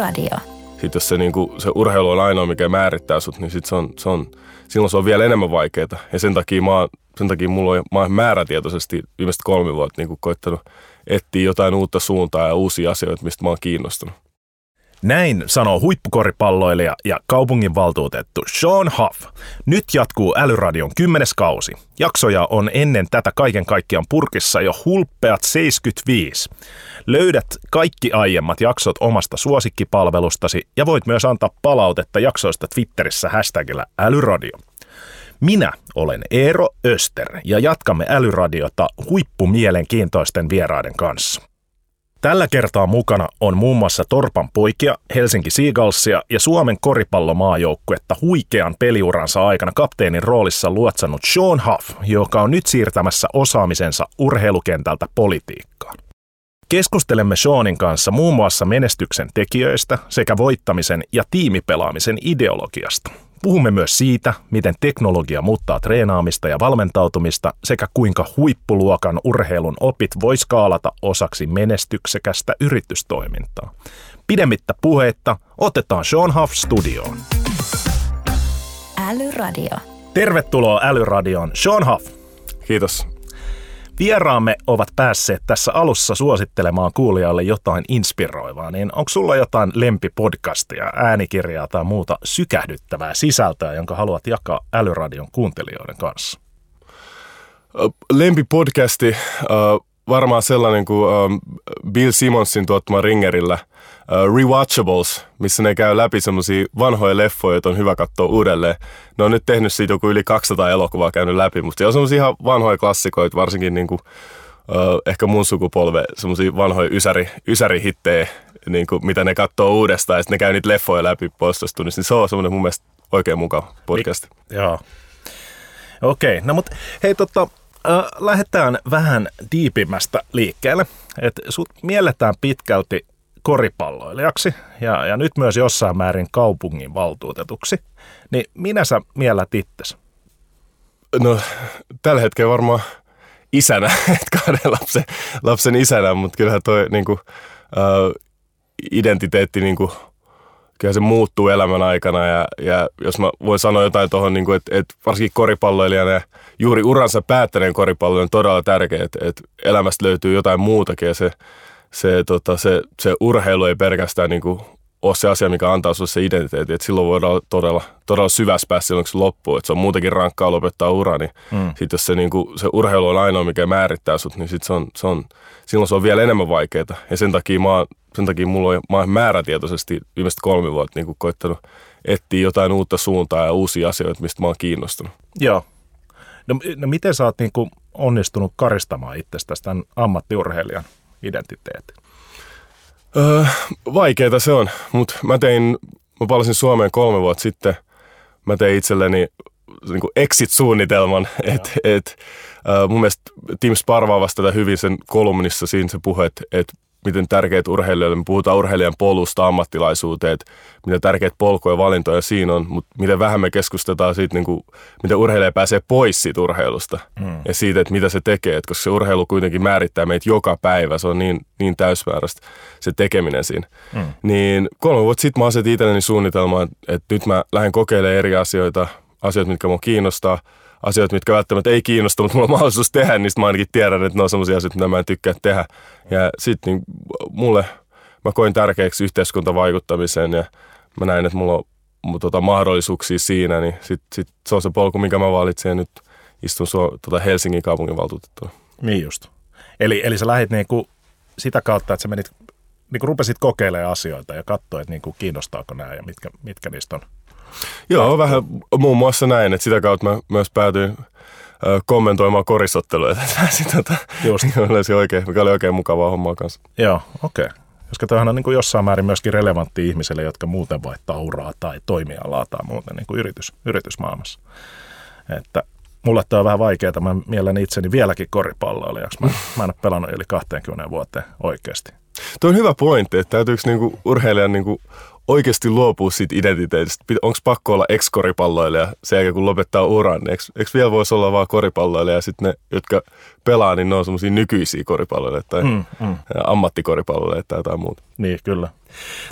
Älyradio. Sitten jos se, niin kuin, se urheilu on ainoa, mikä määrittää sut, niin sit se on, se on, silloin se on vielä enemmän vaikeaa. Ja sen takia, mä, sen takia mulla on, mä oon määrätietoisesti viimeiset kolme vuotta niin kuin koittanut etsiä jotain uutta suuntaa ja uusia asioita, mistä mä oon kiinnostunut. Näin sanoo huippukoripalloilija ja kaupunginvaltuutettu Sean Huff. Nyt jatkuu Älyradion kymmenes kausi. Jaksoja on ennen tätä kaiken kaikkiaan purkissa jo hulppeat 75. Löydät kaikki aiemmat jaksot omasta suosikkipalvelustasi ja voit myös antaa palautetta jaksoista Twitterissä hashtagillä Älyradio. Minä olen Eero Öster ja jatkamme Älyradiota huippumielenkiintoisten vieraiden kanssa. Tällä kertaa mukana on muun muassa Torpan poikia, Helsinki Seagalsia ja Suomen koripallomaajoukkuetta huikean peliuransa aikana kapteenin roolissa luotsannut Sean Huff, joka on nyt siirtämässä osaamisensa urheilukentältä politiikkaan. Keskustelemme Seanin kanssa muun muassa menestyksen tekijöistä sekä voittamisen ja tiimipelaamisen ideologiasta. Puhumme myös siitä, miten teknologia muuttaa treenaamista ja valmentautumista sekä kuinka huippuluokan urheilun opit voi skaalata osaksi menestyksekästä yritystoimintaa. Pidemmittä puheitta otetaan Sean Huff studioon. Älyradio. Tervetuloa Älyradioon, Sean Huff. Kiitos. Vieraamme ovat päässeet tässä alussa suosittelemaan kuulijalle jotain inspiroivaa, niin onko sulla jotain lempipodcastia, äänikirjaa tai muuta sykähdyttävää sisältöä, jonka haluat jakaa Älyradion kuuntelijoiden kanssa? Lempipodcasti, varmaan sellainen kuin Bill Simonsin tuottama Ringerillä Rewatchables, missä ne käy läpi semmoisia vanhoja leffoja, joita on hyvä katsoa uudelleen. Ne on nyt tehnyt siitä joku yli 200 elokuvaa käynyt läpi, mutta on semmoisia ihan vanhoja klassikoita, varsinkin niin kuin, ehkä mun sukupolve, semmoisia vanhoja ysäri, ysärihittejä, niin kuin, mitä ne katsoo uudestaan ja sitten ne käy niitä leffoja läpi puolitoista niin se on semmoinen mun mielestä oikein mukava podcast. Mi- joo. Okei, okay. no mutta hei tota, äh, lähdetään vähän diipimmästä liikkeelle. Et sut mielletään pitkälti koripalloilijaksi ja, ja nyt myös jossain määrin kaupungin valtuutetuksi. Niin minä sä miellät itsesi? No tällä hetkellä varmaan isänä, kahden lapsen, lapsen isänä, mutta kyllähän toi niinku, äh, identiteetti niinku, kyllä se muuttuu elämän aikana ja, ja jos mä voin sanoa jotain tuohon, niin että et varsinkin koripalloilijana ja juuri uransa päättäneen koripalloilijan on todella tärkeää, että et elämästä löytyy jotain muutakin ja se, se, tota, se, se urheilu ei pelkästään niin kuin ole se asia, mikä antaa sinulle se identiteetti. että silloin voidaan olla todella, todella syvässä päässä silloin, kun se loppuu. Että se on muutenkin rankkaa lopettaa ura, niin mm. sitten jos se, niin kuin, se urheilu on ainoa, mikä määrittää sut, niin sit se on, se on, silloin se on vielä enemmän vaikeaa. Ja sen takia, mä, sen takia mulla on, mä oon määrätietoisesti viimeiset kolme vuotta niin kuin koittanut etsiä jotain uutta suuntaa ja uusia asioita, mistä mä oon kiinnostunut. Joo. No, no miten sä oot niin kuin onnistunut karistamaan itsestäsi tämän ammattiurheilijan identiteetin? Öö, vaikeeta se on, mutta mä tein, mä palasin Suomeen kolme vuotta sitten. Mä tein itselleni niin kuin exit-suunnitelman, että et, äh, mun mielestä Tim Sparva vastata hyvin sen kolumnissa siinä se puhe, että et miten tärkeät urheilijoille, me puhutaan urheilijan polusta ammattilaisuuteen, että mitä tärkeitä polkuja ja valintoja siinä on, mutta miten vähän me keskustetaan siitä, niin kuin, miten urheilija pääsee pois siitä urheilusta mm. ja siitä, että mitä se tekee, että koska se urheilu kuitenkin määrittää meitä joka päivä, se on niin, niin täysmääräistä se tekeminen siinä. Mm. Niin kolme vuotta sitten mä asetin itselleni suunnitelmaan, että nyt mä lähden kokeilemaan eri asioita, asioita, mitkä mua kiinnostaa, asioita, mitkä välttämättä ei kiinnosta, mutta mulla on mahdollisuus tehdä, niin mä ainakin tiedän, että ne on sellaisia asioita, mitä mä en tykkää tehdä. Ja sitten niin mulle, mä koin tärkeäksi yhteiskuntavaikuttamisen ja mä näin, että mulla on tota, mahdollisuuksia siinä, niin sit, sit se on se polku, mikä mä valitsin ja nyt istun suo, tota Helsingin kaupunginvaltuutettuna. Niin just. Eli, eli sä lähdit niinku sitä kautta, että sä menit, niinku rupesit kokeilemaan asioita ja katsoit, niinku, kiinnostaako nämä ja mitkä, mitkä niistä on Joo, vähän muun muassa näin, että sitä kautta mä myös päätyin kommentoimaan korisotteluja. tota, Just. Löysin oikein, mikä oli oikein mukavaa hommaa kanssa. Joo, okei. Okay. Koska toihan on niin kuin jossain määrin myöskin relevantti ihmisille, jotka muuten vaihtaa uraa tai toimialaa tai muuten niin kuin yritys, yritysmaailmassa. Että mulle tämä on vähän vaikeaa. Mä mielen itseni vieläkin koripalloilijaksi. Mä, mä en ole pelannut yli 20 vuoteen oikeasti. Tuo on hyvä pointti, että täytyykö niinku urheilijan niinku oikeasti luopua siitä identiteetistä? Onko pakko olla ex-koripalloilija sen jälkeen, kun lopettaa uran? Eikö, eikö vielä voisi olla vaan koripalloilija ja sitten ne, jotka pelaa, niin ne on semmoisia nykyisiä koripalloilijoita tai mm, mm. ammattikoripalloilijoita tai jotain muuta. Niin, kyllä.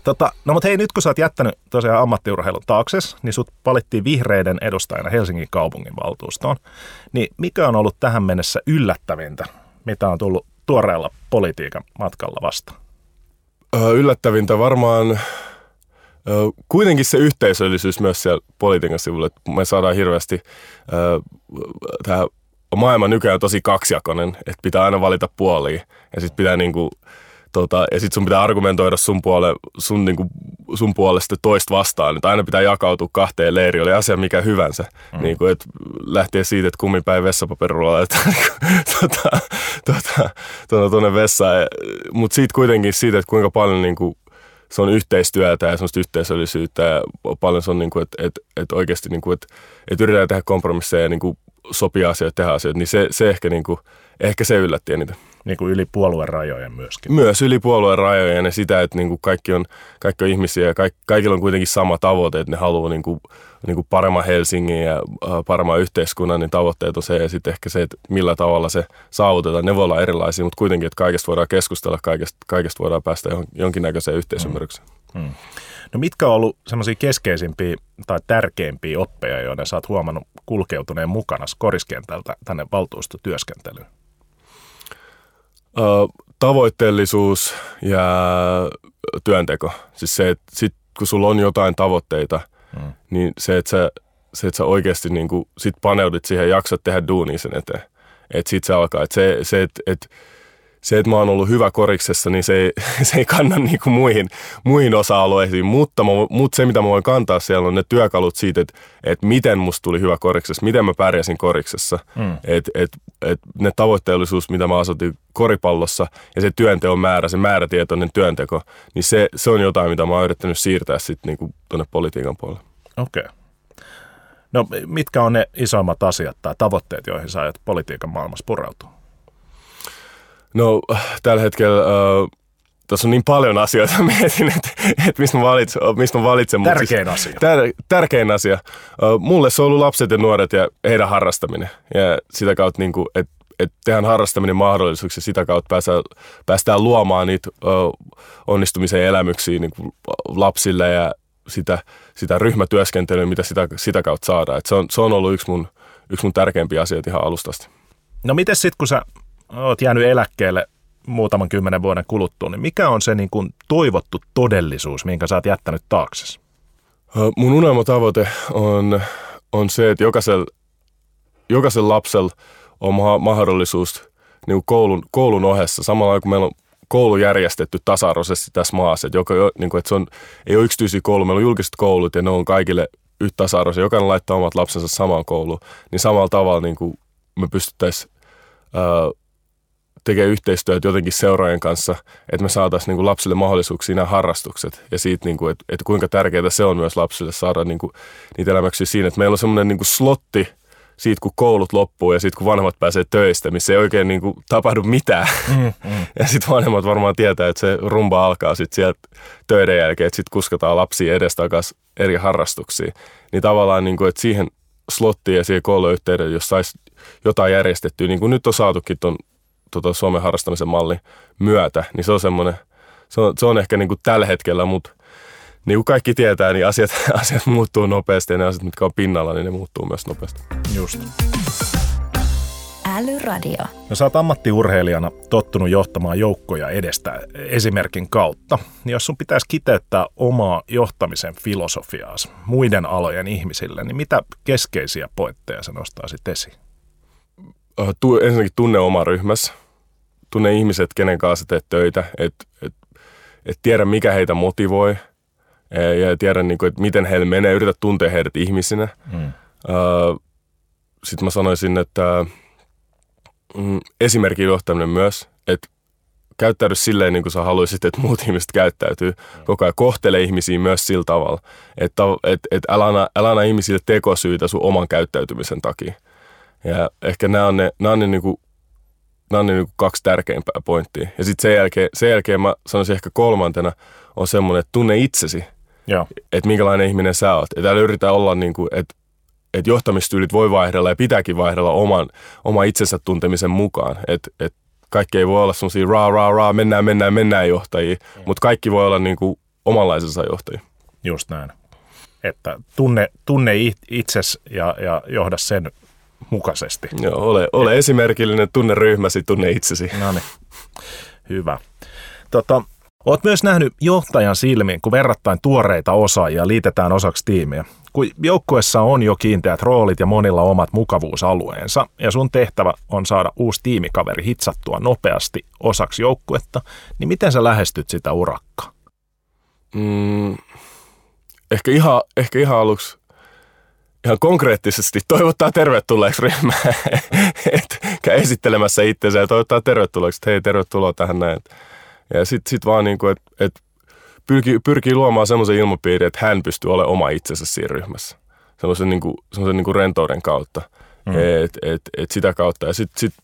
Tota, no mutta hei, nyt kun sä oot jättänyt tosiaan ammattiurheilun taakse, niin sut valittiin vihreiden edustajana Helsingin kaupungin valtuustoon. Niin mikä on ollut tähän mennessä yllättävintä, mitä on tullut tuoreella politiikan matkalla vastaan? yllättävintä varmaan kuitenkin se yhteisöllisyys myös siellä politiikan sivulla, että me saadaan hirveästi tämä maailma nykyään on tosi kaksijakoinen, että pitää aina valita puolia ja sitten pitää niinku, tota, ja sit sun pitää argumentoida sun, puole, sun, niinku, sun puolesta toista vastaan. Että aina pitää jakautua kahteen leiriin, oli asia mikä hyvänsä. Mm. Niinku, et lähtien siitä, että kummipäin vessapaperilla laitetaan tota, tota, tuonne vessaan. Mutta siitä kuitenkin siitä, että kuinka paljon niinku, se on yhteistyötä ja semmoista yhteisöllisyyttä ja paljon se on, niin kuin, että, että, että oikeasti niin kuin, että, että yritetään tehdä kompromisseja ja niin kuin sopia asioita, tehdä asioita, niin se, se ehkä, niin kuin, ehkä se yllätti eniten. Niin kuin yli puolueen rajojen myöskin. Myös yli puolueen rajojen ja sitä, että niin kuin kaikki, on, kaikki on ihmisiä ja kaikki, kaikilla on kuitenkin sama tavoite, että ne haluaa niin kuin, niin kuin paremman Helsingin ja äh, paremman yhteiskunnan, niin tavoitteet on se ja sitten ehkä se, että millä tavalla se saavutetaan. Ne voi olla erilaisia, mutta kuitenkin, että kaikesta voidaan keskustella, kaikesta, kaikesta voidaan päästä jonkinnäköiseen yhteisymmärrykseen. Mm. Mm. No mitkä on ollut semmoisia keskeisimpiä tai tärkeimpiä oppeja, joiden sä oot huomannut kulkeutuneen mukana koriskentältä tänne valtuustotyöskentelyyn? tavoitteellisuus ja työnteko. Siis se, että sit, kun sulla on jotain tavoitteita, mm. niin se, että sä, se, että sä oikeasti niin kuin, sit paneudut siihen ja jaksat tehdä duunia sen eteen. Että sit se alkaa. Että se, se että et, se, että mä oon ollut hyvä koriksessa, niin se ei, se ei kanna niin kuin muihin, muihin osa-alueisiin, mutta, mä, mutta se, mitä mä voin kantaa siellä, on ne työkalut siitä, että, että miten musta tuli hyvä koriksessa, miten mä pärjäsin koriksessa. Mm. Että et, et ne tavoitteellisuus, mitä mä asetin koripallossa ja se työnteon määrä, se määrätietoinen työnteko, niin se, se on jotain, mitä mä oon yrittänyt siirtää sitten niin tuonne politiikan puolelle. Okei. Okay. No mitkä on ne isoimmat asiat tai tavoitteet, joihin sä ajat politiikan maailmassa pureutua? No tällä hetkellä äh, tässä on niin paljon asioita, mietin, että, että mistä, mä valitsen, mistä mä valitsen. Tärkein siis, asia. Tär, tärkein asia. Äh, mulle se on ollut lapset ja nuoret ja heidän harrastaminen. Ja sitä kautta, niin kuin, että että tehdään harrastaminen mahdollisuuksi ja sitä kautta päästään, päästään luomaan niitä ö, onnistumisen elämyksiä niin kuin lapsille ja sitä, sitä ryhmätyöskentelyä, mitä sitä, sitä kautta saadaan. Et se, on, se on ollut yksi mun, yksi mun tärkeimpiä asioita ihan alustasti. No miten sitten, kun sä oot jäänyt eläkkeelle muutaman kymmenen vuoden kuluttua, niin mikä on se niin kuin toivottu todellisuus, minkä sä oot jättänyt taakse? Mun unelmatavoite on, on se, että jokaisella, jokaisella lapsella on mahdollisuus niin koulun, koulun ohessa, samalla kun meillä on koulu järjestetty tasa-arvoisesti tässä maassa, että, joka, niin kuin, että se on, ei ole yksityisiä kouluja, meillä on julkiset koulut ja ne on kaikille yhtä tasa-arvoisia, jokainen laittaa omat lapsensa samaan kouluun, niin samalla tavalla niin kuin me pystyttäisiin tekee yhteistyötä jotenkin seuraajien kanssa, että me saataisiin niin lapsille mahdollisuuksia nämä harrastukset ja siitä, niin kuin, että, että kuinka tärkeää se on myös lapsille saada niin kuin, niitä elämäksiä siinä, että meillä on semmoinen niin slotti siitä, kun koulut loppuu ja sitten kun vanhemmat pääsee töistä, missä ei oikein niin kuin, tapahdu mitään. Mm, mm. ja sitten vanhemmat varmaan tietää, että se rumba alkaa sitten sieltä töiden jälkeen, että sitten kuskataan lapsia edestakaisin eri harrastuksiin. Niin tavallaan, niin kuin, että siihen slottiin ja siihen kouluyhteyden, jos saisi jotain järjestettyä, niin kuin nyt on saatukin tuon tota, Suomen harrastamisen malli myötä, niin se on semmoinen, se on, se on ehkä niin kuin tällä hetkellä, mutta niin kuin kaikki tietää, niin asiat, asiat muuttuu nopeasti ja ne asiat, mitkä on pinnalla, niin ne muuttuu myös nopeasti. Just. Älyradio. No sä oot ammattiurheilijana tottunut johtamaan joukkoja edestä esimerkin kautta. Niin jos sun pitäisi kiteyttää omaa johtamisen filosofiaas muiden alojen ihmisille, niin mitä keskeisiä pointteja sä nostaisit esiin? tu, ensinnäkin tunne oma ryhmässä, tunne ihmiset, kenen kanssa teet töitä, että et, et tiedä mikä heitä motivoi ja, ja tiedä niin kuin, että miten heille menee, yritä tuntea heidät ihmisinä. Mm. Sitten mä sanoisin, että mm, esimerkin johtaminen myös, että käyttäydy silleen, niin kuin sä haluaisit, että muut ihmiset käyttäytyy. Koko ajan kohtele ihmisiä myös sillä tavalla, että et, et älä, anna, älä anna ihmisille tekosyitä sun oman käyttäytymisen takia. Ja ehkä nämä on ne, nämä on ne, niin kuin, nämä on ne niin kuin kaksi tärkeimpää pointtia. Ja sitten sen jälkeen, sen jälkeen mä sanoisin ehkä kolmantena on semmoinen, että tunne itsesi. Että minkälainen ihminen sä oot. Että älä yritä olla niin kuin, että että johtamistyylit voi vaihdella ja pitääkin vaihdella oman, oma itsensä tuntemisen mukaan. Että et kaikki ei voi olla semmoisia ra ra ra mennään, mennään, mennään johtajia, mutta kaikki voi olla niin kuin omanlaisensa johtajia. Just näin. Että tunne, tunne itses ja, ja johda sen mukaisesti. Joo, ole, ole esimerkillinen, tunne ryhmäsi, tunne itsesi. No niin, hyvä. Tota, Olet myös nähnyt johtajan silmiin, kun verrattain tuoreita osaajia liitetään osaksi tiimiä. Kun joukkuessa on jo kiinteät roolit ja monilla omat mukavuusalueensa, ja sun tehtävä on saada uusi tiimikaveri hitsattua nopeasti osaksi joukkuetta, niin miten sä lähestyt sitä urakkaa? Mm, ehkä, ihan, ehkä ihan aluksi ihan konkreettisesti toivottaa tervetulleeksi ryhmään, että esittelemässä itsensä ja toivottaa tervetulleeksi, että hei tervetuloa tähän näin. Ja sitten sit vaan niin kuin, että et pyrkii, pyrkii luomaan semmoisen ilmapiirin, että hän pystyy olemaan oma itsensä siinä ryhmässä. Semmoisen, niin kuin, semmoisen niin kuin rentouden kautta. Mm. Et, et, et sitä kautta. Ja sitten sit,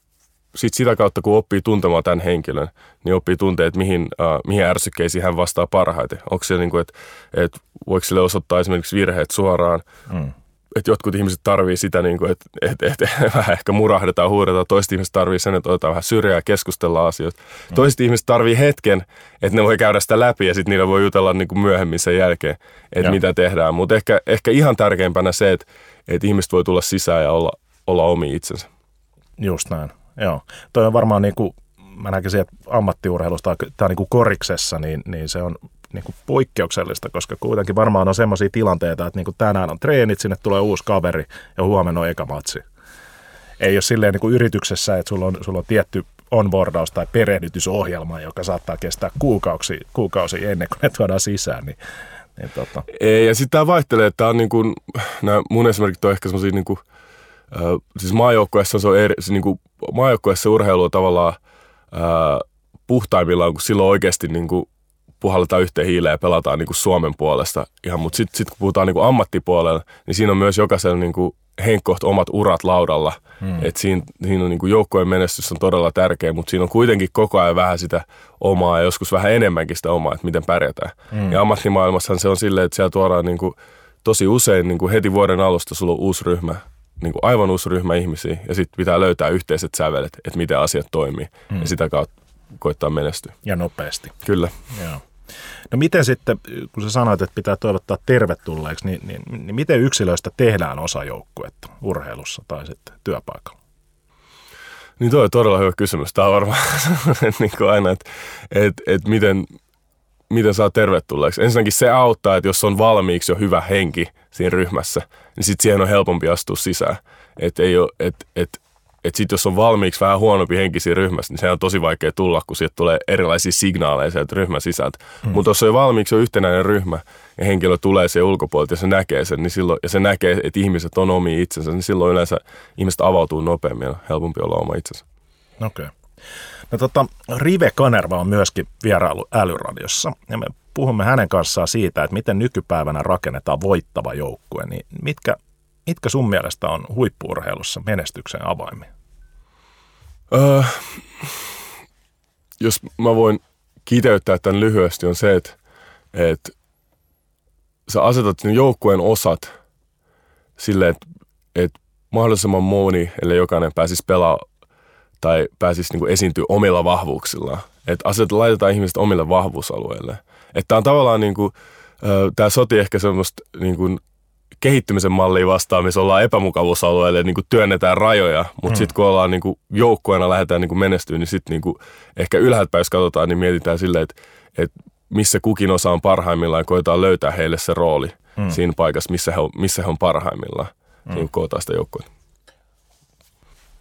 sit sitä kautta, kun oppii tuntemaan tämän henkilön, niin oppii tuntea, että mihin, uh, mihin ärsykkeisiin hän vastaa parhaiten. Onko se niin kuin, että et voiko sille osoittaa esimerkiksi virheet suoraan, mm että jotkut ihmiset tarvii sitä, niin kuin, että, että, että vähän ehkä murahdetaan, huudetaan. Toiset ihmiset tarvii sen, että otetaan vähän syrjää ja keskustellaan asioista. Mm. Toiset ihmiset tarvii hetken, että ne voi käydä sitä läpi ja sitten niillä voi jutella niin kuin myöhemmin sen jälkeen, että ja. mitä tehdään. Mutta ehkä, ehkä ihan tärkeimpänä se, että, että ihmiset voi tulla sisään ja olla, olla omi itsensä. Just näin, joo. Toi on varmaan niin kuin, mä näkisin, että ammattiurheilusta tai niin kuin koriksessa, niin, niin se on niin kuin poikkeuksellista, koska kuitenkin varmaan on semmoisia tilanteita, että niin kuin tänään on treenit, sinne tulee uusi kaveri ja huomenna on eka matsi. Ei ole silleen niin kuin yrityksessä, että sulla on, sulla on tietty onboardaus tai perehdytysohjelma, joka saattaa kestää kuukausi, kuukausi ennen kuin ne tuodaan sisään. Niin, niin tota. Ei, ja sitten tämä vaihtelee, että on niin kuin, nämä mun esimerkit on ehkä semmoisia niin kuin, äh, siis maajoukkueessa se on eri, siis niin kuin, urheilu on tavallaan äh, puhtaimmillaan, kun silloin oikeasti niin kuin, puhalletaan yhteen hiileen ja pelataan niin kuin Suomen puolesta. Ihan, mutta sitten sit kun puhutaan niin kuin ammattipuolella, niin siinä on myös jokaisella niin kuin henkkoht omat urat laudalla. Hmm. Et siinä, siinä on niin kuin joukkojen menestys on todella tärkeä, mutta siinä on kuitenkin koko ajan vähän sitä omaa ja joskus vähän enemmänkin sitä omaa, että miten pärjätään. Hmm. Ja ammattimaailmassahan se on silleen, että siellä tuodaan niin kuin, tosi usein niin kuin heti vuoden alusta sulla on uusi ryhmä, niin kuin aivan uusi ryhmä ihmisiä ja sitten pitää löytää yhteiset sävelet, että miten asiat toimii hmm. ja sitä kautta koittaa menestyä. Ja nopeasti. Kyllä. Joo. No miten sitten, kun sä sanoit, että pitää toivottaa tervetulleeksi, niin, niin, niin miten yksilöistä tehdään osa joukkuetta urheilussa tai sitten työpaikalla? Niin toi on todella hyvä kysymys. Tämä on varmaan niin kuin aina, että, että, että miten, miten saa tervetulleeksi. Ensinnäkin se auttaa, että jos on valmiiksi jo hyvä henki siinä ryhmässä, niin sitten siihen on helpompi astua sisään. Että ei ole, että, että että sitten jos on valmiiksi vähän huonompi henkisiä ryhmässä, niin se on tosi vaikea tulla, kun sieltä tulee erilaisia signaaleja sieltä ryhmän sisältä. Hmm. Mutta jos on jo valmiiksi jo yhtenäinen ryhmä ja henkilö tulee siihen ulkopuolelta ja se näkee sen, niin silloin, ja se näkee, että ihmiset on omi itsensä, niin silloin yleensä ihmiset avautuu nopeammin ja helpompi olla oma itsensä. Okei. Okay. No tota, Rive Kanerva on myöskin vierailu älyradiossa ja me puhumme hänen kanssaan siitä, että miten nykypäivänä rakennetaan voittava joukkue, niin mitkä mitkä sun mielestä on huippuurheilussa menestyksen avaimia? Öö, jos mä voin kiteyttää tämän lyhyesti, on se, että, että sä asetat sen joukkueen osat silleen, että, että mahdollisimman moni, eli jokainen pääsisi pelaa tai pääsisi niin esiintyä omilla vahvuuksillaan. Että aset, laitetaan ihmiset omille vahvuusalueille. Että on tavallaan niin kuin, tämä soti ehkä semmoista niin kuin kehittymisen malliin vastaan, missä ollaan epämukavuusalueelle niin kuin työnnetään rajoja, mutta mm. sitten kun ollaan niin kuin joukkueena lähdetään niin kuin menestyä, niin sitten niin kuin ehkä ylhäältä jos katsotaan, niin mietitään silleen, että, että missä kukin osa on parhaimmillaan ja koetaan löytää heille se rooli mm. siinä paikassa, missä he on, missä he on parhaimmillaan. Mm. Niin kootaan sitä joukkuetta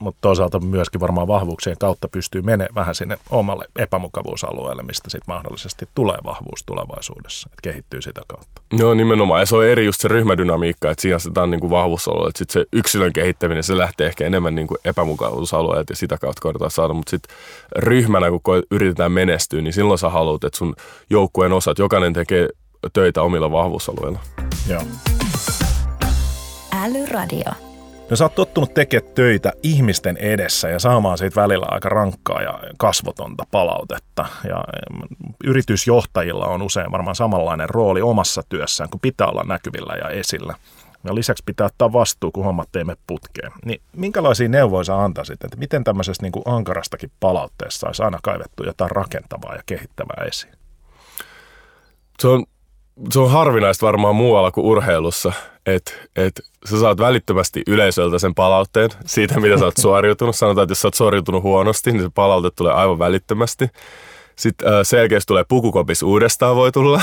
mutta toisaalta myöskin varmaan vahvuuksien kautta pystyy menemään vähän sinne omalle epämukavuusalueelle, mistä sitten mahdollisesti tulee vahvuus tulevaisuudessa, että kehittyy sitä kautta. Joo, nimenomaan. Ja se on eri just se ryhmädynamiikka, että siinä on niin vahvuusalue, että sitten se yksilön kehittäminen, se lähtee ehkä enemmän niin kuin epämukavuusalueet ja sitä kautta koetaan saada, mutta sitten ryhmänä, kun yritetään menestyä, niin silloin sä haluat, että sun joukkueen osat, jokainen tekee töitä omilla vahvuusalueilla. Joo. Älyradio. No sä oot tottunut tekemään töitä ihmisten edessä ja saamaan siitä välillä aika rankkaa ja kasvotonta palautetta. Ja yritysjohtajilla on usein varmaan samanlainen rooli omassa työssään, kun pitää olla näkyvillä ja esillä. Ja lisäksi pitää ottaa vastuu, kun hommat teemme putkeen. Niin minkälaisia neuvoja sä antaisit, että miten tämmöisestä niin kuin ankarastakin palautteessa saisi aina kaivettu jotain rakentavaa ja kehittävää esiin? Se on, se on harvinaista varmaan muualla kuin urheilussa, että et sä saat välittömästi yleisöltä sen palautteen siitä, mitä sä oot suoriutunut. Sanotaan, että jos sä oot suoriutunut huonosti, niin se palaute tulee aivan välittömästi. Sitten äh, selkeästi tulee pukukopis uudestaan voi tulla.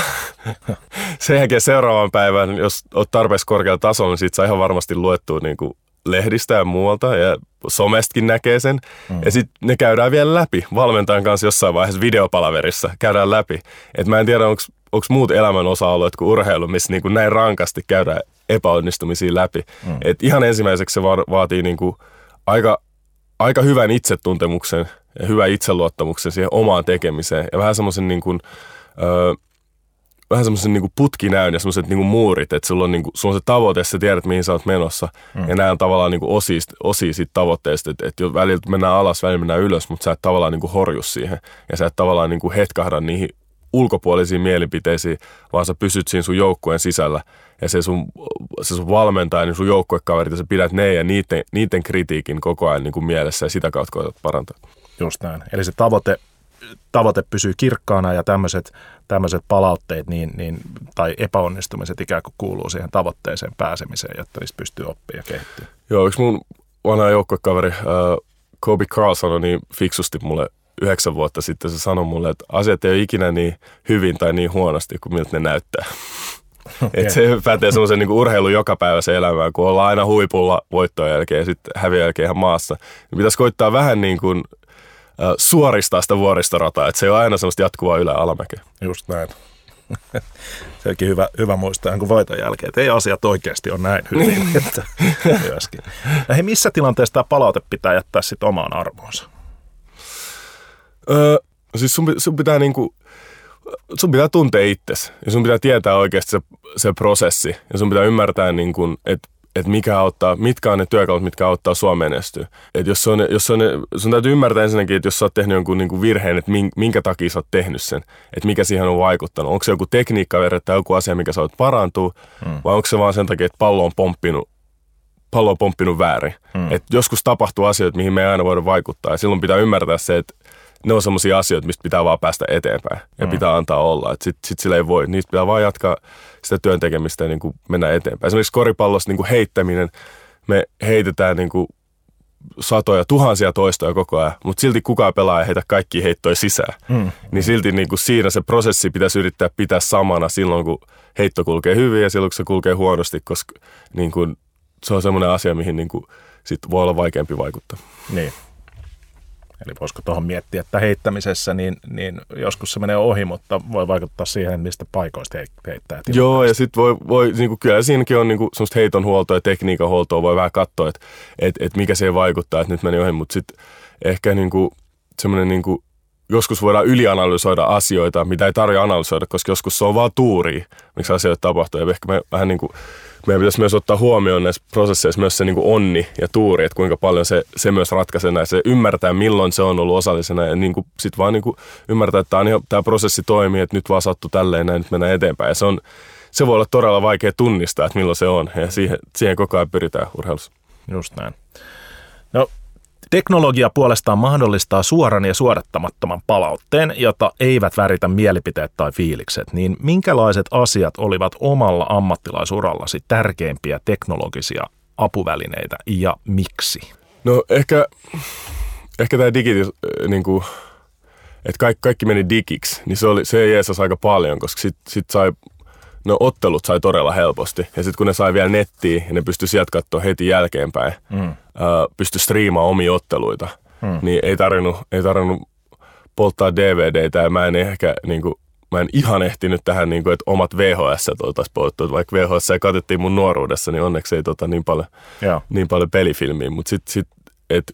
Sen jälkeen seuraavan päivän, jos oot tarpeeksi korkealla tasolla, niin siitä saa ihan varmasti luettua niin kuin lehdistä ja muualta ja somestakin näkee sen. Mm. Ja sitten ne käydään vielä läpi valmentajan kanssa jossain vaiheessa videopalaverissa. Käydään läpi. Et mä en tiedä, onko muut elämän osa-alueet kuin urheilu, missä niin kuin näin rankasti käydään epäonnistumisia läpi. Mm. Et ihan ensimmäiseksi se va- vaatii niin kuin aika, aika hyvän itsetuntemuksen – ja hyvä itseluottamuksen siihen omaan tekemiseen ja vähän semmoisen niin kuin, öö, vähän semmoisen niin putkinäyn ja semmoiset niin muurit, että sulla on, niin kuin, sulla on se tavoite, sä tiedät mihin sä oot menossa. Mm. Ja nämä on tavallaan niin osia, osia siitä tavoitteesta, että, että välillä mennään alas, välillä mennään ylös, mutta sä et tavallaan niin kuin horju siihen. Ja sä et tavallaan niin kuin hetkahda niihin ulkopuolisiin mielipiteisiin, vaan sä pysyt siinä sun joukkueen sisällä. Ja se sun, se sun valmentaja, niin sun joukkuekaverit, ja sä pidät ne ja niiden, niiden kritiikin koko ajan niin kuin mielessä ja sitä kautta koetat parantaa. Just näin. Eli se tavoite, tavoite pysyy kirkkaana ja tämmöiset, tämmöiset palautteet niin, niin, tai epäonnistumiset ikään kuin kuuluu siihen tavoitteeseen pääsemiseen, jotta niistä pystyy oppimaan ja kehittyä. Joo, yksi mun vanha joukkuekaveri uh, Kobe Carl sanoi niin fiksusti mulle yhdeksän vuotta sitten, se sanoi mulle, että asiat ei ole ikinä niin hyvin tai niin huonosti kuin miltä ne näyttää. Okay. Et se pätee semmoisen niin urheilun jokapäiväisen elämään, kun ollaan aina huipulla voittojen jälkeen ja sitten häviön jälkeen ihan maassa. Niin pitäisi koittaa vähän niin kuin suoristaa sitä vuoristorataa, että se ei ole aina semmoista jatkuvaa ylä alamäkeä. Just näin. se onkin hyvä, hyvä muistaa kuin voiton jälkeen, että ei asiat oikeasti ole näin hyvin. Että, myöskin. Ja hei, missä tilanteessa tämä palaute pitää jättää sitten omaan arvoonsa? Öö, siis sun, sun pitää niinku, sun pitää tuntea itsesi ja sun pitää tietää oikeasti se, se prosessi ja sun pitää ymmärtää, niin kuin, että että mikä auttaa, mitkä on ne työkalut, mitkä auttaa sua menestyä. Et jos on, jos on, sun täytyy ymmärtää ensinnäkin, että jos sä oot tehnyt jonkun niin kuin virheen, että minkä takia sä oot tehnyt sen, että mikä siihen on vaikuttanut. Onko se joku tekniikka tai joku asia, mikä sä oot parantua, hmm. vai onko se vaan sen takia, että pallo on pomppinut, pallo on pomppinut väärin. Hmm. Et joskus tapahtuu asioita, mihin me ei aina voida vaikuttaa, ja silloin pitää ymmärtää se, että ne on sellaisia asioita, mistä pitää vaan päästä eteenpäin ja mm. pitää antaa olla. Sitten sit sillä ei voi. Niistä pitää vaan jatkaa sitä työn tekemistä ja niin kuin mennä eteenpäin. Esimerkiksi koripallossa niin kuin heittäminen, me heitetään niin kuin satoja, tuhansia toistoja koko ajan, mutta silti kukaan pelaa ei heitä kaikki heittoja sisään. Mm. Niin silti niin kuin siinä se prosessi pitäisi yrittää pitää samana silloin, kun heitto kulkee hyvin ja silloin, kun se kulkee huonosti, koska niin kuin, se on semmoinen asia, mihin niin kuin, sit voi olla vaikeampi vaikuttaa. Niin. Eli voisiko tuohon miettiä, että heittämisessä niin, niin joskus se menee ohi, mutta voi vaikuttaa siihen, mistä paikoista heittää. Joo, ja sitten voi, voi niin kuin, kyllä siinäkin on niin kuin, semmoista heiton huoltoa ja tekniikan huoltoa, voi vähän katsoa, että et, et mikä se vaikuttaa, että nyt meni ohi, mutta sitten ehkä niin kuin, semmoinen niin kuin, joskus voidaan ylianalysoida asioita, mitä ei tarvitse analysoida, koska joskus se on vaan tuuri, miksi asioita tapahtuu. Ja ehkä me vähän niin kuin meidän pitäisi myös ottaa huomioon näissä prosesseissa myös se niin kuin onni ja tuuri, että kuinka paljon se, se myös ratkaisee näin. Se ymmärtää, milloin se on ollut osallisena ja niin sitten vaan niin kuin ymmärtää, että tämä, tämä prosessi toimii, että nyt vaan sattuu tälleen näin, nyt mennään eteenpäin. Ja se, on, se voi olla todella vaikea tunnistaa, että milloin se on ja siihen, siihen koko ajan pyritään urheilussa. Just näin. No Teknologia puolestaan mahdollistaa suoran ja suodattamattoman palautteen, jota eivät väritä mielipiteet tai fiilikset. Niin minkälaiset asiat olivat omalla ammattilaisurallasi tärkeimpiä teknologisia apuvälineitä ja miksi? No ehkä, ehkä tämä digi, niin kuin, että kaikki, kaikki meni digiksi, niin se, oli, se jeesasi aika paljon, koska sitten sit sai no ottelut sai todella helposti. Ja sitten kun ne sai vielä nettiin ja ne pystyi sieltä katsoa heti jälkeenpäin, mm. pystyi striimaamaan omia otteluita, mm. niin ei tarvinnut, ei tarvinnut polttaa DVDtä ja mä en ehkä niin kuin, mä en ihan ehtinyt tähän, niin kuin, että omat VHS oltaisiin polttu. Vaikka VHS katsottiin mun nuoruudessa, niin onneksi ei tota, niin, paljon, niin paljon pelifilmiä. Mutta sit, sit, et,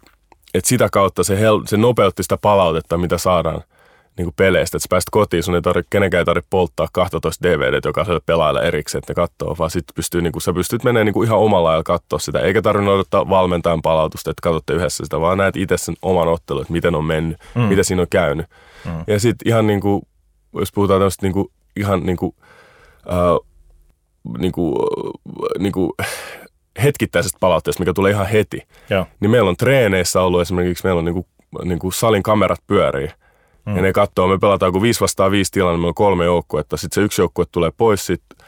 et sitä kautta se, hel, se nopeutti sitä palautetta, mitä saadaan niin kuin peleistä. Että sä pääset kotiin, sun ei tarvitse, kenenkään ei tarvitse polttaa 12 DVD jokaiselle pelaajalle erikseen, että ne katsoo, vaan sit pystyy, niin kuin, sä pystyt menemään niin kuin ihan omalla ajalla katsoa sitä. Eikä tarvitse odottaa valmentajan palautusta, että katsotte yhdessä sitä, vaan näet itse sen oman ottelun, että miten on mennyt, mm. mitä siinä on käynyt. Mm. Ja sitten ihan niin kuin, jos puhutaan tämmöistä niin kuin, ihan niin kuin, äh, niin kuin, niin kuin hetkittäisestä palautteesta, mikä tulee ihan heti, Joo. niin meillä on treeneissä ollut esimerkiksi, meillä on niin kuin, niin kuin salin kamerat pyörii, mm. ja ne katsoo, me pelataan kun 5 vastaan 5 tilanne, meillä on kolme joukkuetta, sitten se yksi joukkue tulee pois, sitten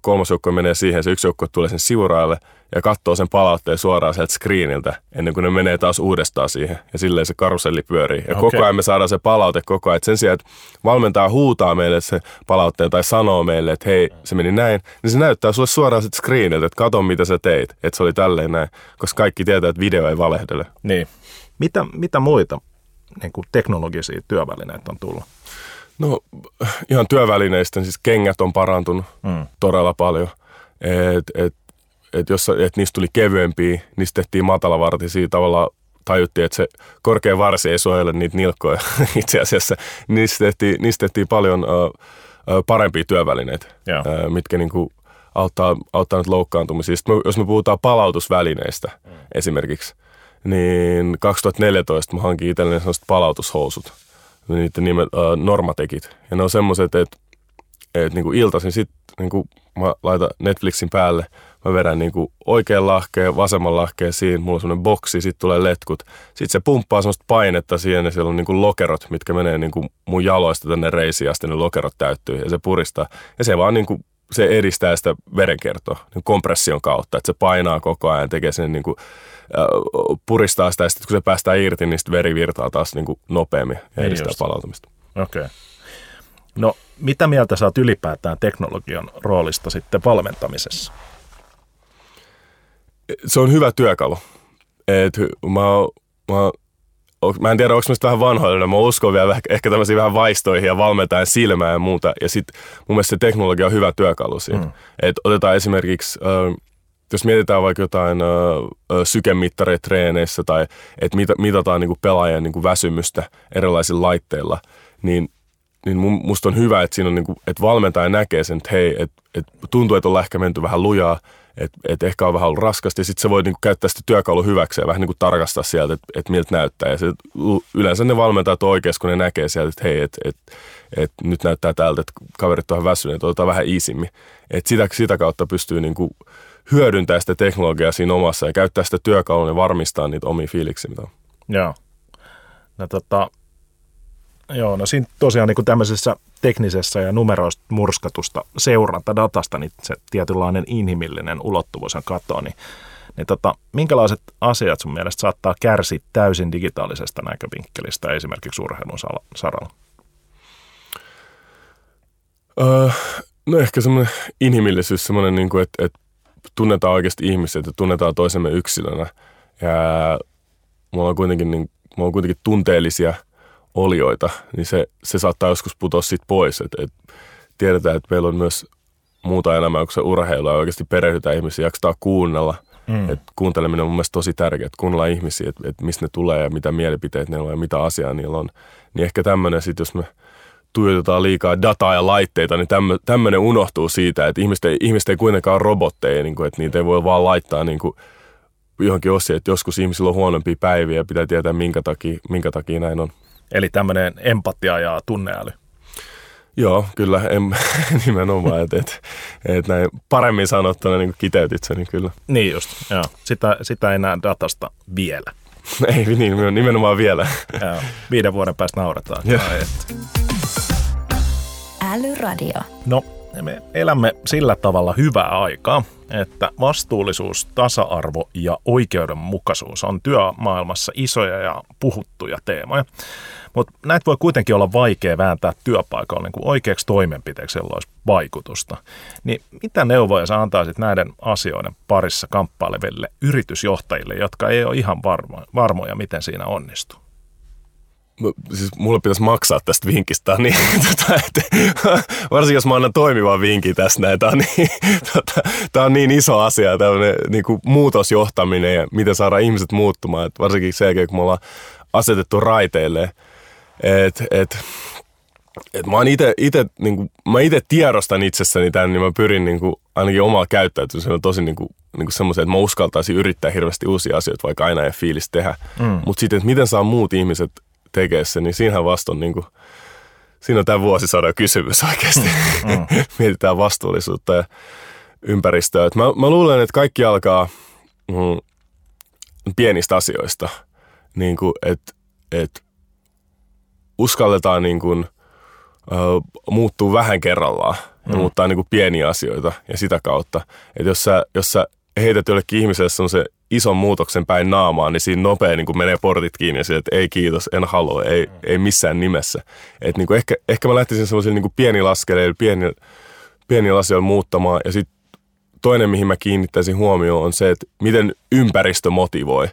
kolmas joukkue menee siihen, se yksi joukkue tulee sen siuraalle ja katsoo sen palautteen suoraan sieltä screeniltä ennen kuin ne menee taas uudestaan siihen. Ja silleen se karuselli pyörii. Ja okay. koko ajan me saadaan se palaute koko ajan. Et sen sijaan, että valmentaa huutaa meille se palautteen tai sanoo meille, että hei, se meni näin, niin se näyttää sulle suoraan sitten screeniltä, että kato mitä sä teit, että se oli tälleen näin. Koska kaikki tietää, että video ei valehdele. Niin. Mitä, mitä muita niin kuin teknologisia työvälineitä on tullut? No ihan työvälineistä, siis kengät on parantunut mm. todella paljon. Et, et, et jos, et niistä tuli kevyempiä, niistä tehtiin matalavartisia tavallaan tajuttiin, että se korkea varsi ei suojele niitä nilkkoja itse asiassa. Niistä tehtiin, niistä tehtiin paljon uh, parempia työvälineitä, uh, mitkä niinku auttaa, auttaa nyt loukkaantumisia. Sitten jos me puhutaan palautusvälineistä mm. esimerkiksi, niin 2014 mä hankin itselleni sellaiset palautushousut – niiden nimet, uh, normatekit. Ja ne on semmoiset, että et niinku iltaisin sitten niinku mä laitan Netflixin päälle, mä vedän niinku oikean lahkeen, vasemman lahkeen siinä, mulla on semmoinen boksi, sitten tulee letkut. Sitten se pumppaa semmoista painetta siihen ja siellä on niinku lokerot, mitkä menee niinku mun jaloista tänne reisiin asti, ne lokerot täyttyy ja se puristaa. Ja se vaan niinku se edistää sitä verenkiertoa niin kompression kautta, että se painaa koko ajan ja tekee sen niin kuin, puristaa sitä ja sitten kun se päästään irti, niin sitten veri virtaa taas niin kuin nopeammin ja niin edistää just. palautumista. Okei. Okay. No, mitä mieltä saat ylipäätään teknologian roolista sitten valmentamisessa? Se on hyvä työkalu. Et mä, mä mä en tiedä, onko mä vähän vanhoilla, mä uskon vielä ehkä tämmöisiin vähän vaistoihin ja valmentajan silmään ja muuta. Ja sitten mun mielestä se teknologia on hyvä työkalu siinä. Mm. Et otetaan esimerkiksi, äh, jos mietitään vaikka jotain äh, sykemittareita treeneissä tai että mit, mitataan niinku pelaajan niinku väsymystä erilaisilla laitteilla, niin niin musta on hyvä, että siinä on niinku, että valmentaja näkee sen, että hei, että et tuntuu, että ollaan ehkä menty vähän lujaa, että et ehkä on vähän ollut raskasti, ja sitten se voi niinku käyttää sitä työkalu hyväksi ja vähän niinku tarkastaa sieltä, että et miltä näyttää. Ja se, yleensä ne valmentajat on oikeassa, kun ne näkee sieltä, että hei, että et, et nyt näyttää tältä, että kaverit on väsyneet, otetaan vähän iisimmin. Että sitä, sitä kautta pystyy niinku hyödyntämään sitä teknologiaa siinä omassa ja käyttää sitä työkalua ja varmistaa niitä omia fiiliksiä. Joo. No tota, Joo, no siinä tosiaan niin kuin tämmöisessä teknisessä ja numeroista murskatusta seurantadatasta, niin se tietynlainen inhimillinen ulottuvuus on katoa, niin, niin tota, minkälaiset asiat sun mielestä saattaa kärsiä täysin digitaalisesta näkövinkkelistä esimerkiksi urheilun saralla? Öö, no ehkä semmoinen inhimillisyys, semmoinen, niin kuin, että, että tunnetaan oikeasti ihmiset ja tunnetaan toisemme yksilönä. Ja me ollaan kuitenkin, niin, me ollaan kuitenkin tunteellisia – olioita, niin se, se saattaa joskus putoa siitä pois. Et, et tiedetään, että meillä on myös muuta elämää kuin se urheilu ja oikeasti perehdytään ihmisiä, jaksetaan kuunnella. Mm. Et kuunteleminen on mun mielestä tosi tärkeää, että kuunnellaan ihmisiä, että et mistä ne tulee ja mitä mielipiteet niillä on ja mitä asiaa niillä on. Niin ehkä tämmöinen sitten, jos me tuijotetaan liikaa dataa ja laitteita, niin tämmöinen unohtuu siitä, että ihmiset ei, ihmiset ei kuitenkaan ole robotteja, niin kuin, että niitä ei voi vaan laittaa niin kuin johonkin osiin, että joskus ihmisillä on huonompia päiviä ja pitää tietää, minkä takia, minkä takia näin on. Eli tämmöinen empatia ja tunneäly. Joo, kyllä, en, nimenomaan, että et, et näin paremmin sanottuna niin kiteytit sen, niin kyllä. Niin just, joo. Sitä, sitä ei näe datasta vielä. ei niin, nimenomaan vielä. joo, viiden vuoden päästä nauretaan. Älyradio. No, me elämme sillä tavalla hyvää aikaa, että vastuullisuus, tasa-arvo ja oikeudenmukaisuus on työmaailmassa isoja ja puhuttuja teemoja. Mutta näitä voi kuitenkin olla vaikea vääntää työpaikalla niin kuin oikeaksi toimenpiteeksi, jolla olisi vaikutusta. Niin mitä neuvoja sä antaisit näiden asioiden parissa kamppaileville yritysjohtajille, jotka ei ole ihan varmo, varmoja, miten siinä onnistuu? siis mulle pitäisi maksaa tästä vinkistä, niin, tota, että, varsinkin jos mä annan toimivan vinkin tästä näin, tämä on niin, tota, tämä on niin iso asia, tämmöinen niin kuin muutosjohtaminen ja miten saada ihmiset muuttumaan, että varsinkin jälkeen, kun me ollaan asetettu raiteille et, et, et mä oon ite, ite, niin kuin, mä ite tiedostan itsessäni tämän, niin mä pyrin niin kuin, ainakin omaa käyttäytymisellä tosi niin kuin, niin kuin semmoisen, että mä uskaltaisin yrittää hirveästi uusia asioita, vaikka aina ei fiilis tehdä. Mm. Mutta sitten, että miten saa muut ihmiset tekee sen, niin siinähän vasta on niin kuin, siinä on tämä vuosisadan kysymys oikeasti. Mm, mm. Mietitään vastuullisuutta ja ympäristöä. Et mä, mä luulen, että kaikki alkaa mm, pienistä asioista. Niin että et uskalletaan niin kuin, uh, muuttuu vähän kerrallaan ja mm. muuttaa niin kuin pieniä asioita ja sitä kautta. Että jos sä, jos sä heität jollekin ihmiselle se ison muutoksen päin naamaan, niin siinä nopea niin kuin menee portit kiinni ja sille, että ei kiitos, en halua, ei, mm. ei missään nimessä. Et niin kuin ehkä, ehkä mä lähtisin semmoisilla niin pieni askeleilla, pieni, pieni asioilla muuttamaan ja sitten toinen, mihin mä kiinnittäisin huomioon, on se, että miten ympäristö motivoi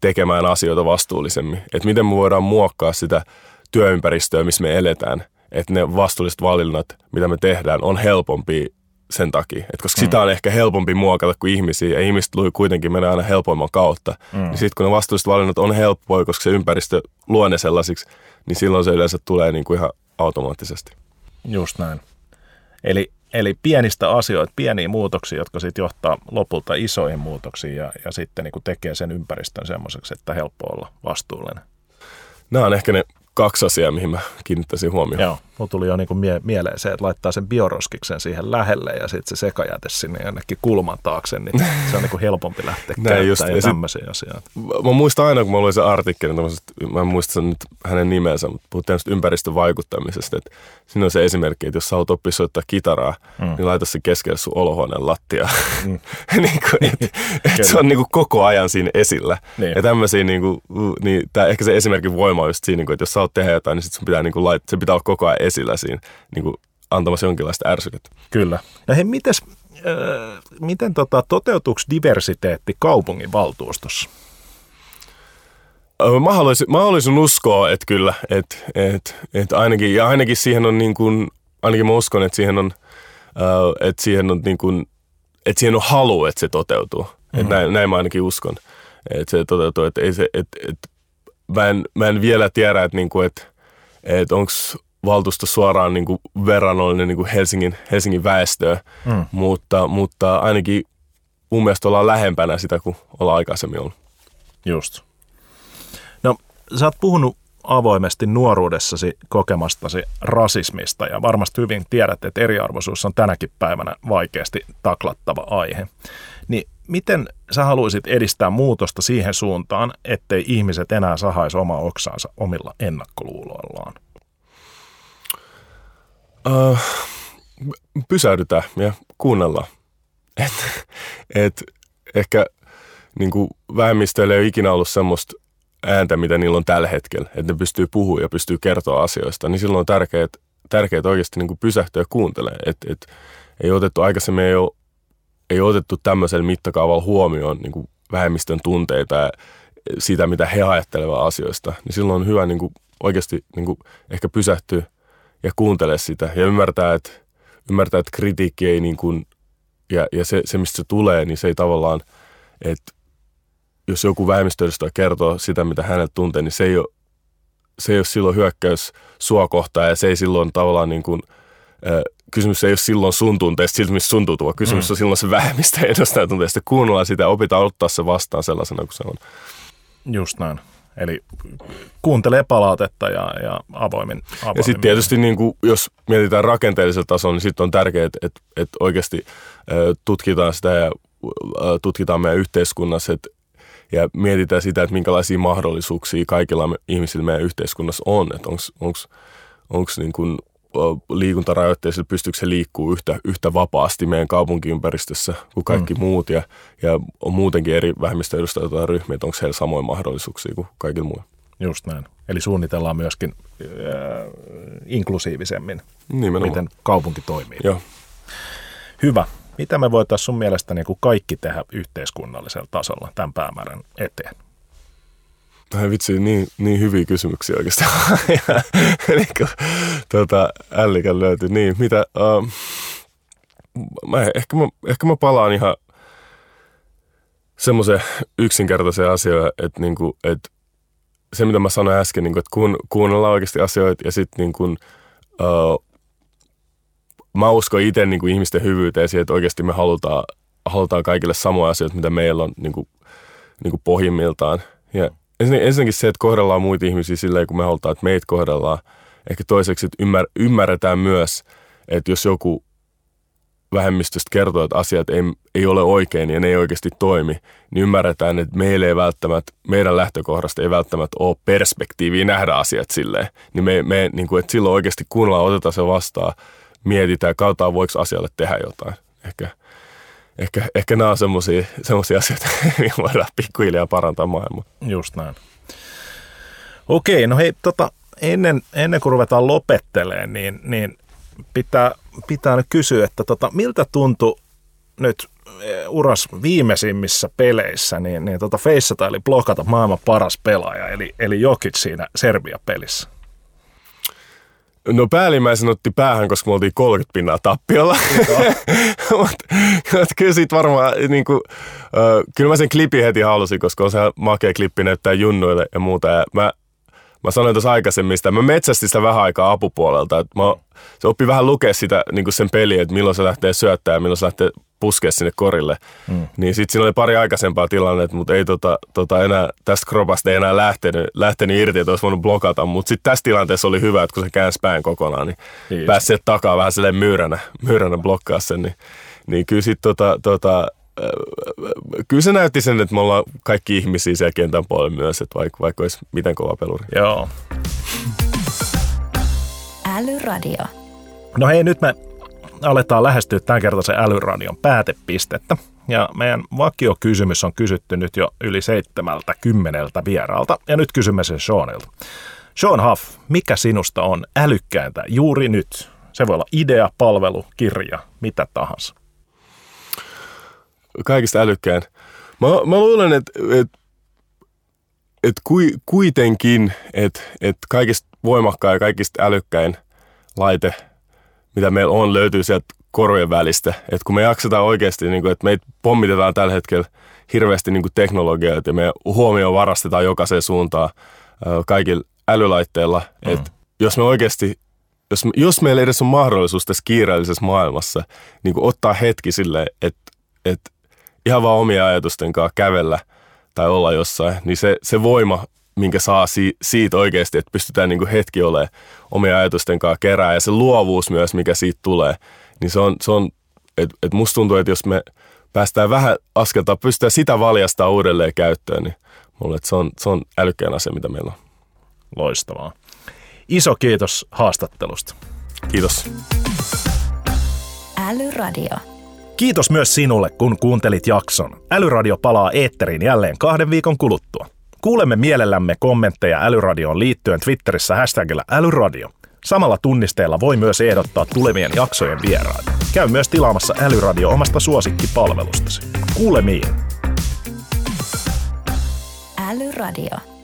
tekemään asioita vastuullisemmin. Että miten me voidaan muokkaa sitä työympäristöä, missä me eletään. Että ne vastuulliset valinnat, mitä me tehdään, on helpompi sen takia. Et koska mm. sitä on ehkä helpompi muokata kuin ihmisiä, ja ihmiset kuitenkin menee aina helpoimman kautta. Mm. Niin sitten kun ne vastuulliset valinnat on helppoja, koska se ympäristö luo ne sellaisiksi, niin silloin se yleensä tulee niin kuin ihan automaattisesti. Just näin. Eli, eli pienistä asioista, pieniä muutoksia, jotka sitten johtaa lopulta isoihin muutoksiin ja, ja sitten niin kuin tekee sen ympäristön semmoiseksi, että helppo olla vastuullinen. Nämä on ehkä ne kaksi asiaa, mihin mä kiinnittäisin huomioon. Joo, mulla tuli jo niin kuin mie- mieleen se, että laittaa sen bioroskiksen siihen lähelle ja sitten se sekajäte sinne jonnekin kulman taakse, niin se on niin kuin helpompi lähteä Näin just, ja tämmöisiä asioita. Mä muistan aina, kun mä luin sen artikkelin, mä en muista sen nyt hänen nimensä, mutta puhuttiin ympäristövaikuttamisesta, että siinä on se esimerkki, että jos sä haluat oppia soittaa kitaraa, mm. niin laita se keskelle sun olohuoneen lattia. Mm. niin kuin, et, et se on niin kuin koko ajan siinä esillä. Niin. Ja tämmöisiä, niin kuin, niin tää, ehkä se esimerkin voima on just siinä, että jos sä haluat tehdä jotain, niin sit sun pitää, niin kuin, lait, se pitää olla koko ajan esillä siinä niin kuin, antamassa jonkinlaista ärsykettä. Kyllä. Ja hei, mites, äh, miten tota, toteutuuko diversiteetti kaupungin valtuustossa? Mä haluaisin, mä haluaisin uskoa, että kyllä, että, että, että ainakin, ja ainakin siihen on niin kuin, ainakin mä uskon, että siihen on, että siihen on niin kuin, että siihen on halu, että se toteutuu. Mm-hmm. Että näin, näin mä ainakin uskon, että se toteutuu, että ei se, että, että mä, en, mä en vielä tiedä, että, niin kuin, että, että onko valtuusto suoraan niin kuin verrannollinen niin kuin Helsingin, Helsingin väestöä, mm. mutta, mutta ainakin mun mielestä ollaan lähempänä sitä kuin ollaan aikaisemmin ollut. Just. No, sä oot puhunut avoimesti nuoruudessasi kokemastasi rasismista ja varmasti hyvin tiedät, että eriarvoisuus on tänäkin päivänä vaikeasti taklattava aihe. Niin miten sä haluaisit edistää muutosta siihen suuntaan, ettei ihmiset enää sahaisi omaa oksaansa omilla ennakkoluuloillaan? Uh, pysähdytään ja kuunnellaan. Et, et ehkä niin vähemmistöillä ei ole ikinä ollut semmoista ääntä, mitä niillä on tällä hetkellä, että ne pystyy puhumaan ja pystyy kertoa asioista, niin silloin on tärkeää, tärkeää oikeasti niin kuin pysähtyä ja kuuntelemaan. Et, et, ei otettu aikaisemmin, ei, ole, ei otettu tämmöisellä mittakaavalla huomioon niin kuin vähemmistön tunteita ja sitä, mitä he ajattelevat asioista, niin silloin on hyvä niin kuin oikeasti niin kuin ehkä pysähtyä ja kuuntele sitä ja ymmärtää, että, ymmärtää, että kritiikki ei niin kuin, ja, ja se, se, mistä se tulee, niin se ei tavallaan, että jos joku vähemmistöedustaja kertoo sitä, mitä hänet tuntee, niin se ei ole, se ei ole silloin hyökkäys sua kohtaan ja se ei silloin tavallaan niin kuin, äh, kysymys ei ole silloin sun tunteesta, siltä missä sun tuntuu, kysymys mm. on silloin se vähemmistö edustaja tunteesta. Kuunnellaan sitä ja opitaan ottaa se vastaan sellaisena kuin se on. Just näin. Eli kuuntelee palautetta ja, ja avoimin, avoimin. Ja sitten tietysti niin kuin, jos mietitään rakenteellisella tasolla, niin sitten on tärkeää, että, että, että oikeasti tutkitaan sitä ja tutkitaan meidän yhteiskunnassa, että ja mietitään sitä, että minkälaisia mahdollisuuksia kaikilla ihmisillä meidän yhteiskunnassa on, että onko niin kuin liikuntarajoitteisilla, pystyykö se liikkuu yhtä, yhtä vapaasti meidän kaupunkiympäristössä kuin kaikki mm. muut ja, ja on muutenkin eri vähemmistöedustajia ryhmiä, että onko heillä samoja mahdollisuuksia kuin kaikilla muilla. Just näin. Eli suunnitellaan myöskin äh, inklusiivisemmin, Nimenomaan. miten kaupunki toimii. Joo. Hyvä. Mitä me voitaisiin sun mielestä niin kuin kaikki tehdä yhteiskunnallisella tasolla tämän päämäärän eteen? Ai vitsi, niin, niin hyviä kysymyksiä oikeastaan. niin kuin, tuota, löytyi. Niin, mitä... Uh, mä, ehkä, mä, ehkä mä palaan ihan semmoiseen yksinkertaiseen asiaan, että, niinku, että se, mitä mä sanoin äsken, niin kuin, että kuun, kuunnellaan oikeasti asioita ja sitten niin kuin, uh, mä uskon itse niin kuin ihmisten hyvyyteen siihen, että oikeasti me halutaan, halutaan kaikille samoja asioita, mitä meillä on niin kuin, niin kuin pohjimmiltaan. Ja ensinnäkin se, että kohdellaan muita ihmisiä silleen, kun me halutaan, että meitä kohdellaan. Ehkä toiseksi, että ymmär, ymmärretään myös, että jos joku vähemmistöstä kertoo, että asiat ei, ei ole oikein ja ne ei oikeasti toimi, niin ymmärretään, että meillä ei välttämättä, meidän lähtökohdasta ei välttämättä ole perspektiiviä nähdä asiat silleen. Niin me, me niin kuin, että silloin oikeasti kuunnellaan, otetaan se vastaan, mietitään, katsotaan voiko asialle tehdä jotain. Ehkä, ehkä, ehkä nämä on semmoisia asioita, millä voidaan pikkuhiljaa parantaa maailmaa. Just näin. Okei, no hei, tota, ennen, ennen kuin ruvetaan lopettelemaan, niin, niin pitää, pitää nyt kysyä, että tota, miltä tuntui nyt eh, uras viimeisimmissä peleissä, niin, niin tota feissata eli blokata maailman paras pelaaja, eli, eli Jokic siinä Serbia-pelissä? No päällimmäisen otti päähän, koska me oltiin 30 pinnaa tappiolla. Mutta kyllä siitä varmaan, niin kuin, uh, kyllä mä sen klipin heti halusin, koska on se makea klippi näyttää junnuille ja muuta. Ja mä, mä sanoin tuossa aikaisemmin sitä, mä metsästin sitä vähän aikaa apupuolelta. Että mä, se oppi vähän lukea sitä, niin kuin sen peliä, että milloin se lähtee syöttämään ja milloin se lähtee puskea sinne korille. Mm. Niin sitten siinä oli pari aikaisempaa tilannetta, mutta ei tota, tota enää, tästä kropasta ei enää lähtenyt, lähtenyt irti, että olisi voinut blokata. Mutta sitten tässä tilanteessa oli hyvä, että kun se käänsi pään kokonaan, niin, niin pääsi sieltä takaa vähän silleen myyränä, myyränä blokkaa sen. Niin, niin kyllä sitten tota, tota, kyllä se näytti sen, että me ollaan kaikki ihmisiä siellä kentän puolella myös, että vaikka, vaikka olisi miten kova peluri. Joo. Älyradio. No hei, nyt me aletaan lähestyä tämän kertaisen älyradion päätepistettä. Ja meidän vakiokysymys on kysytty nyt jo yli seitsemältä kymmeneltä vieraalta. Ja nyt kysymme sen Seanilta. Sean Huff, mikä sinusta on älykkäintä juuri nyt? Se voi olla idea, palvelu, kirja, mitä tahansa. Kaikista älykkäin. Mä, mä luulen, että et, et kui, kuitenkin, että et kaikista voimakkain ja kaikista älykkäin laite – mitä meillä on, löytyy sieltä korvien välistä. Et kun me jaksetaan oikeasti, niin kuin, että meitä pommitetaan tällä hetkellä hirveästi niin teknologioita ja me huomioon varastetaan jokaiseen suuntaan kaikilla älylaitteilla. Mm. Et jos me oikeasti, jos, jos meillä edes on mahdollisuus tässä kiireellisessä maailmassa niin kuin ottaa hetki silleen, että, että ihan vaan omia ajatusten kanssa kävellä tai olla jossain, niin se, se voima, minkä saa si- siitä oikeasti, että pystytään niin kuin hetki olemaan omia ajatusten kanssa kerää ja se luovuus myös, mikä siitä tulee, niin se on, se on että et musta tuntuu, että jos me päästään vähän askelta, pystytään sitä valjastaa uudelleen käyttöön, niin mulle että se on, se on älykkään asia, mitä meillä on. Loistavaa. Iso kiitos haastattelusta. Kiitos. Älyradio. Kiitos myös sinulle, kun kuuntelit jakson. Älyradio palaa eetteriin jälleen kahden viikon kuluttua. Kuulemme mielellämme kommentteja Älyradioon liittyen Twitterissä hashtagillä Älyradio. Samalla tunnisteella voi myös ehdottaa tulevien jaksojen vieraita. Käy myös tilaamassa Älyradio omasta suosikkipalvelustasi. Kuulemiin! Älyradio.